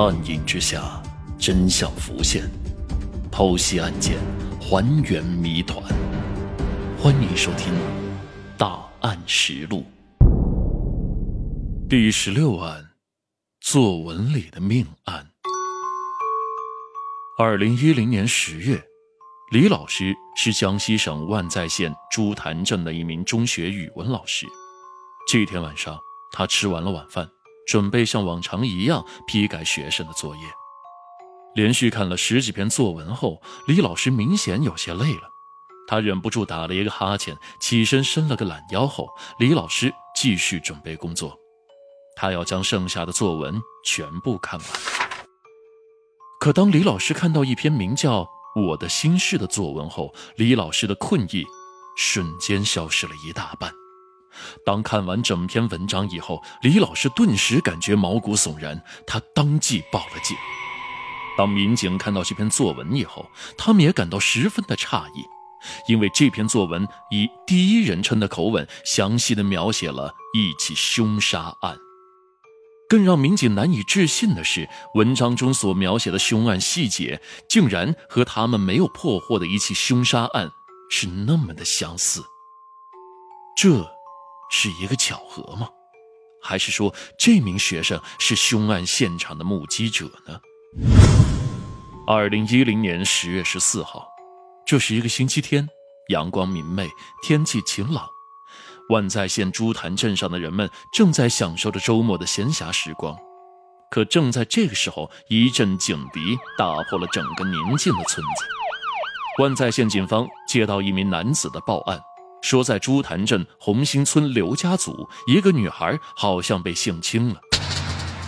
暗影之下，真相浮现，剖析案件，还原谜团。欢迎收听《大案实录》第十六案：作文里的命案。二零一零年十月，李老师是江西省万载县朱潭镇的一名中学语文老师。这天晚上，他吃完了晚饭。准备像往常一样批改学生的作业。连续看了十几篇作文后，李老师明显有些累了，他忍不住打了一个哈欠，起身伸了个懒腰后，李老师继续准备工作。他要将剩下的作文全部看完。可当李老师看到一篇名叫《我的心事》的作文后，李老师的困意瞬间消失了一大半。当看完整篇文章以后，李老师顿时感觉毛骨悚然，他当即报了警。当民警看到这篇作文以后，他们也感到十分的诧异，因为这篇作文以第一人称的口吻，详细的描写了一起凶杀案。更让民警难以置信的是，文章中所描写的凶案细节，竟然和他们没有破获的一起凶杀案是那么的相似。这。是一个巧合吗？还是说这名学生是凶案现场的目击者呢？二零一零年十月十四号，这是一个星期天，阳光明媚，天气晴朗。万载县朱潭镇上的人们正在享受着周末的闲暇时光。可正在这个时候，一阵警笛打破了整个宁静的村子。万载县警方接到一名男子的报案。说，在朱潭镇红星村刘家组，一个女孩好像被性侵了。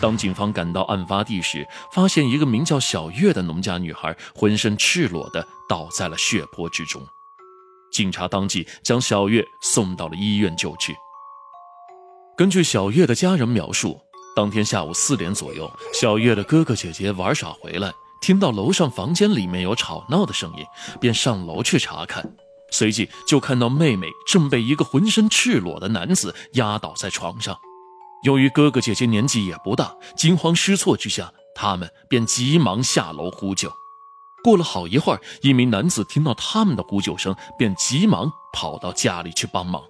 当警方赶到案发地时，发现一个名叫小月的农家女孩浑身赤裸的倒在了血泊之中。警察当即将小月送到了医院救治。根据小月的家人描述，当天下午四点左右，小月的哥哥姐姐玩耍回来，听到楼上房间里面有吵闹的声音，便上楼去查看。随即就看到妹妹正被一个浑身赤裸的男子压倒在床上。由于哥哥姐姐年纪也不大，惊慌失措之下，他们便急忙下楼呼救。过了好一会儿，一名男子听到他们的呼救声，便急忙跑到家里去帮忙。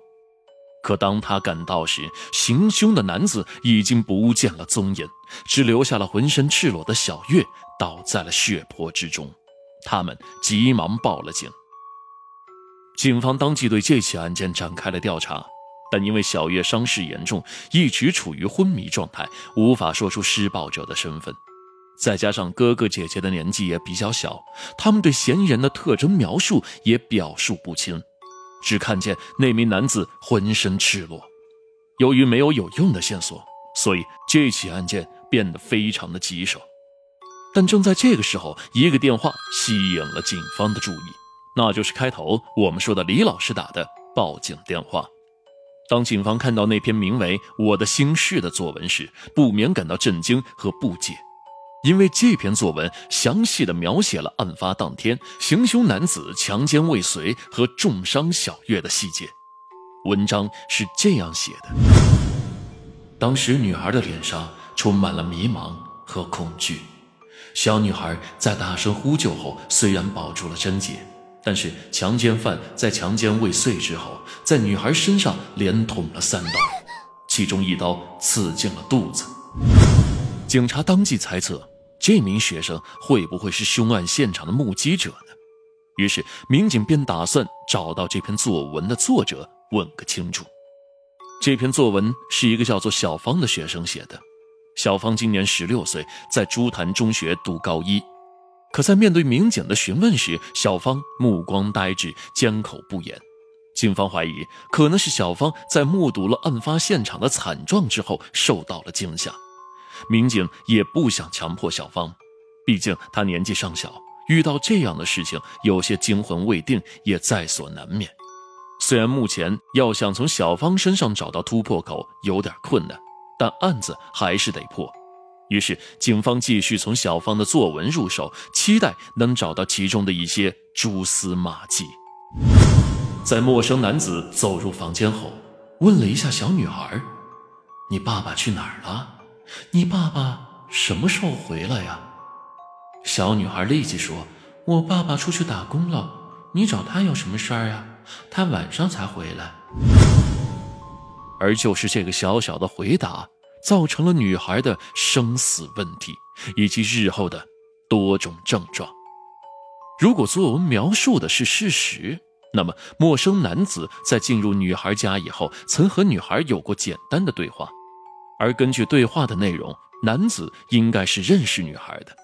可当他赶到时，行凶的男子已经不见了踪影，只留下了浑身赤裸的小月倒在了血泊之中。他们急忙报了警。警方当即对这起案件展开了调查，但因为小月伤势严重，一直处于昏迷状态，无法说出施暴者的身份。再加上哥哥姐姐的年纪也比较小，他们对嫌疑人的特征描述也表述不清，只看见那名男子浑身赤裸。由于没有有用的线索，所以这起案件变得非常的棘手。但正在这个时候，一个电话吸引了警方的注意。那就是开头我们说的李老师打的报警电话。当警方看到那篇名为《我的心事》的作文时，不免感到震惊和不解，因为这篇作文详细的描写了案发当天行凶男子强奸未遂和重伤小月的细节。文章是这样写的：当时女孩的脸上充满了迷茫和恐惧，小女孩在大声呼救后，虽然保住了贞洁。但是强奸犯在强奸未遂之后，在女孩身上连捅了三刀，其中一刀刺进了肚子。警察当即猜测，这名学生会不会是凶案现场的目击者呢？于是民警便打算找到这篇作文的作者，问个清楚。这篇作文是一个叫做小芳的学生写的，小芳今年十六岁，在朱潭中学读高一。可在面对民警的询问时，小芳目光呆滞，缄口不言。警方怀疑可能是小芳在目睹了案发现场的惨状之后受到了惊吓。民警也不想强迫小芳，毕竟她年纪尚小，遇到这样的事情有些惊魂未定也在所难免。虽然目前要想从小芳身上找到突破口有点困难，但案子还是得破。于是，警方继续从小芳的作文入手，期待能找到其中的一些蛛丝马迹。在陌生男子走入房间后，问了一下小女孩：“你爸爸去哪儿了？你爸爸什么时候回来呀？”小女孩立即说：“我爸爸出去打工了，你找他有什么事儿呀？他晚上才回来。”而就是这个小小的回答，造成了女孩的生死问题以及日后的多种症状。如果作文描述的是事实，那么陌生男子在进入女孩家以后，曾和女孩有过简单的对话，而根据对话的内容，男子应该是认识女孩的。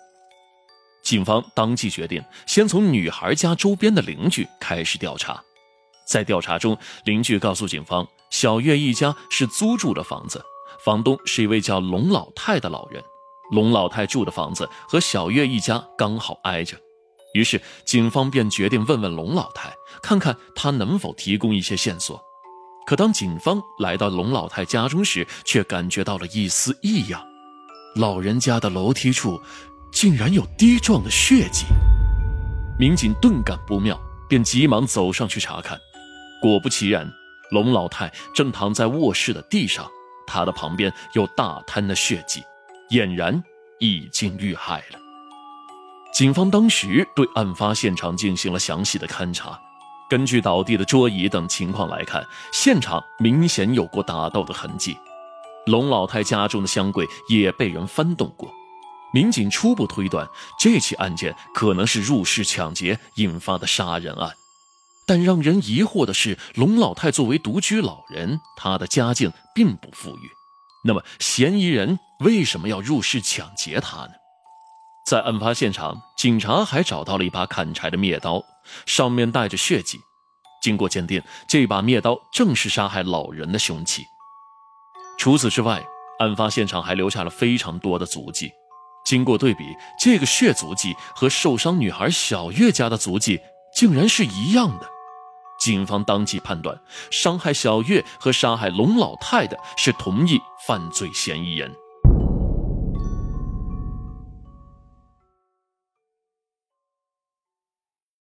警方当即决定先从女孩家周边的邻居开始调查。在调查中，邻居告诉警方。小月一家是租住的房子，房东是一位叫龙老太的老人。龙老太住的房子和小月一家刚好挨着，于是警方便决定问问龙老太，看看她能否提供一些线索。可当警方来到龙老太家中时，却感觉到了一丝异样。老人家的楼梯处竟然有滴状的血迹，民警顿感不妙，便急忙走上去查看。果不其然。龙老太正躺在卧室的地上，他的旁边有大滩的血迹，俨然已经遇害了。警方当时对案发现场进行了详细的勘查，根据倒地的桌椅等情况来看，现场明显有过打斗的痕迹。龙老太家中的箱柜也被人翻动过，民警初步推断，这起案件可能是入室抢劫引发的杀人案。但让人疑惑的是，龙老太作为独居老人，她的家境并不富裕。那么，嫌疑人为什么要入室抢劫她呢？在案发现场，警察还找到了一把砍柴的灭刀，上面带着血迹。经过鉴定，这把灭刀正是杀害老人的凶器。除此之外，案发现场还留下了非常多的足迹。经过对比，这个血足迹和受伤女孩小月家的足迹竟然是一样的。警方当即判断，伤害小月和杀害龙老太的是同一犯罪嫌疑人。